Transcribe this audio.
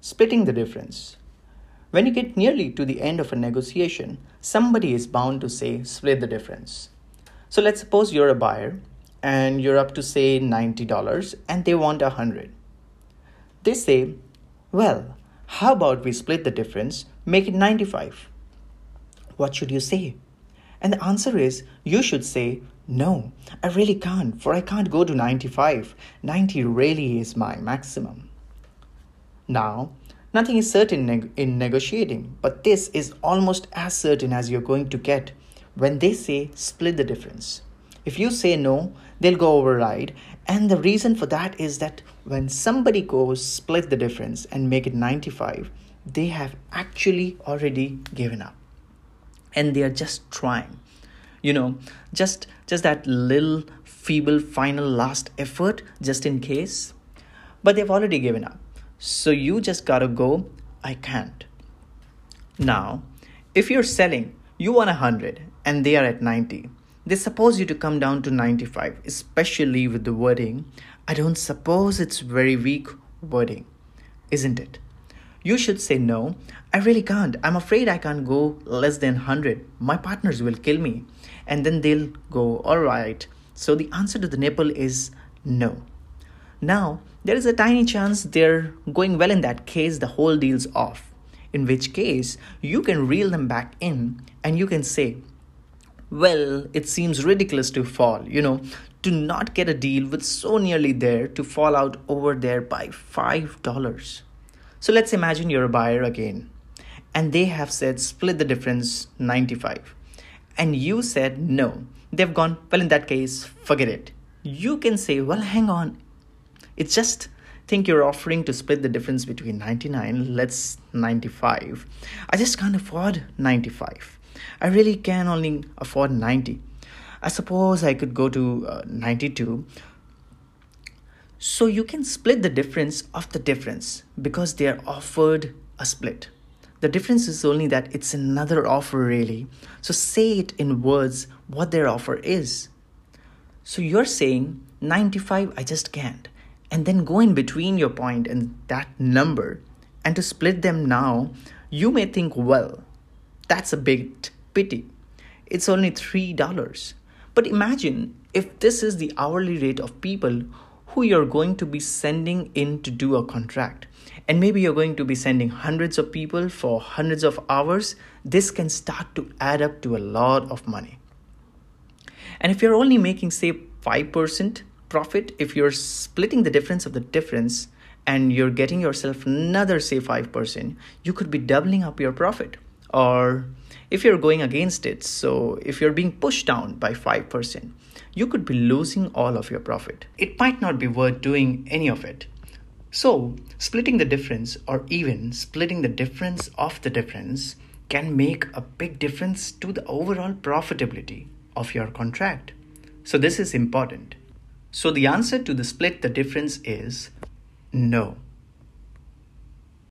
Splitting the difference. When you get nearly to the end of a negotiation, somebody is bound to say, split the difference. So let's suppose you're a buyer and you're up to say $90 and they want 100. They say, well, how about we split the difference, make it 95? What should you say? And the answer is, you should say, no, I really can't, for I can't go to 95. 90 really is my maximum. Now, nothing is certain neg- in negotiating, but this is almost as certain as you're going to get when they say split the difference. If you say no, they'll go override. And the reason for that is that when somebody goes split the difference and make it 95, they have actually already given up. And they are just trying. You know, just just that little feeble final last effort just in case. But they've already given up. So you just gotta go, I can't. Now, if you're selling, you want 100 and they are at 90. They suppose you to come down to 95, especially with the wording. I don't suppose it's very weak wording, isn't it? You should say no. I really can't. I'm afraid I can't go less than 100. My partners will kill me. And then they'll go, all right. So the answer to the nipple is no. Now, there is a tiny chance they're going well in that case, the whole deal's off. In which case, you can reel them back in and you can say, Well, it seems ridiculous to fall, you know, to not get a deal with so nearly there to fall out over there by $5. So let's imagine you're a buyer again and they have said split the difference 95 and you said no. They've gone, well, in that case, forget it. You can say, well, hang on, it's just think you're offering to split the difference between 99 let's 95 i just can't afford 95 i really can only afford 90 i suppose i could go to uh, 92 so you can split the difference of the difference because they are offered a split. The difference is only that it's another offer really. So say it in words what their offer is. So you're saying 95 i just can't. And then go in between your point and that number. And to split them now, you may think, well, that's a big pity. It's only $3. But imagine if this is the hourly rate of people who you're going to be sending in to do a contract. And maybe you're going to be sending hundreds of people for hundreds of hours. This can start to add up to a lot of money. And if you're only making, say, 5%, profit if you're splitting the difference of the difference and you're getting yourself another say 5% you could be doubling up your profit or if you're going against it so if you're being pushed down by 5% you could be losing all of your profit. It might not be worth doing any of it. So splitting the difference or even splitting the difference of the difference can make a big difference to the overall profitability of your contract. So this is important. So the answer to the split the difference is no.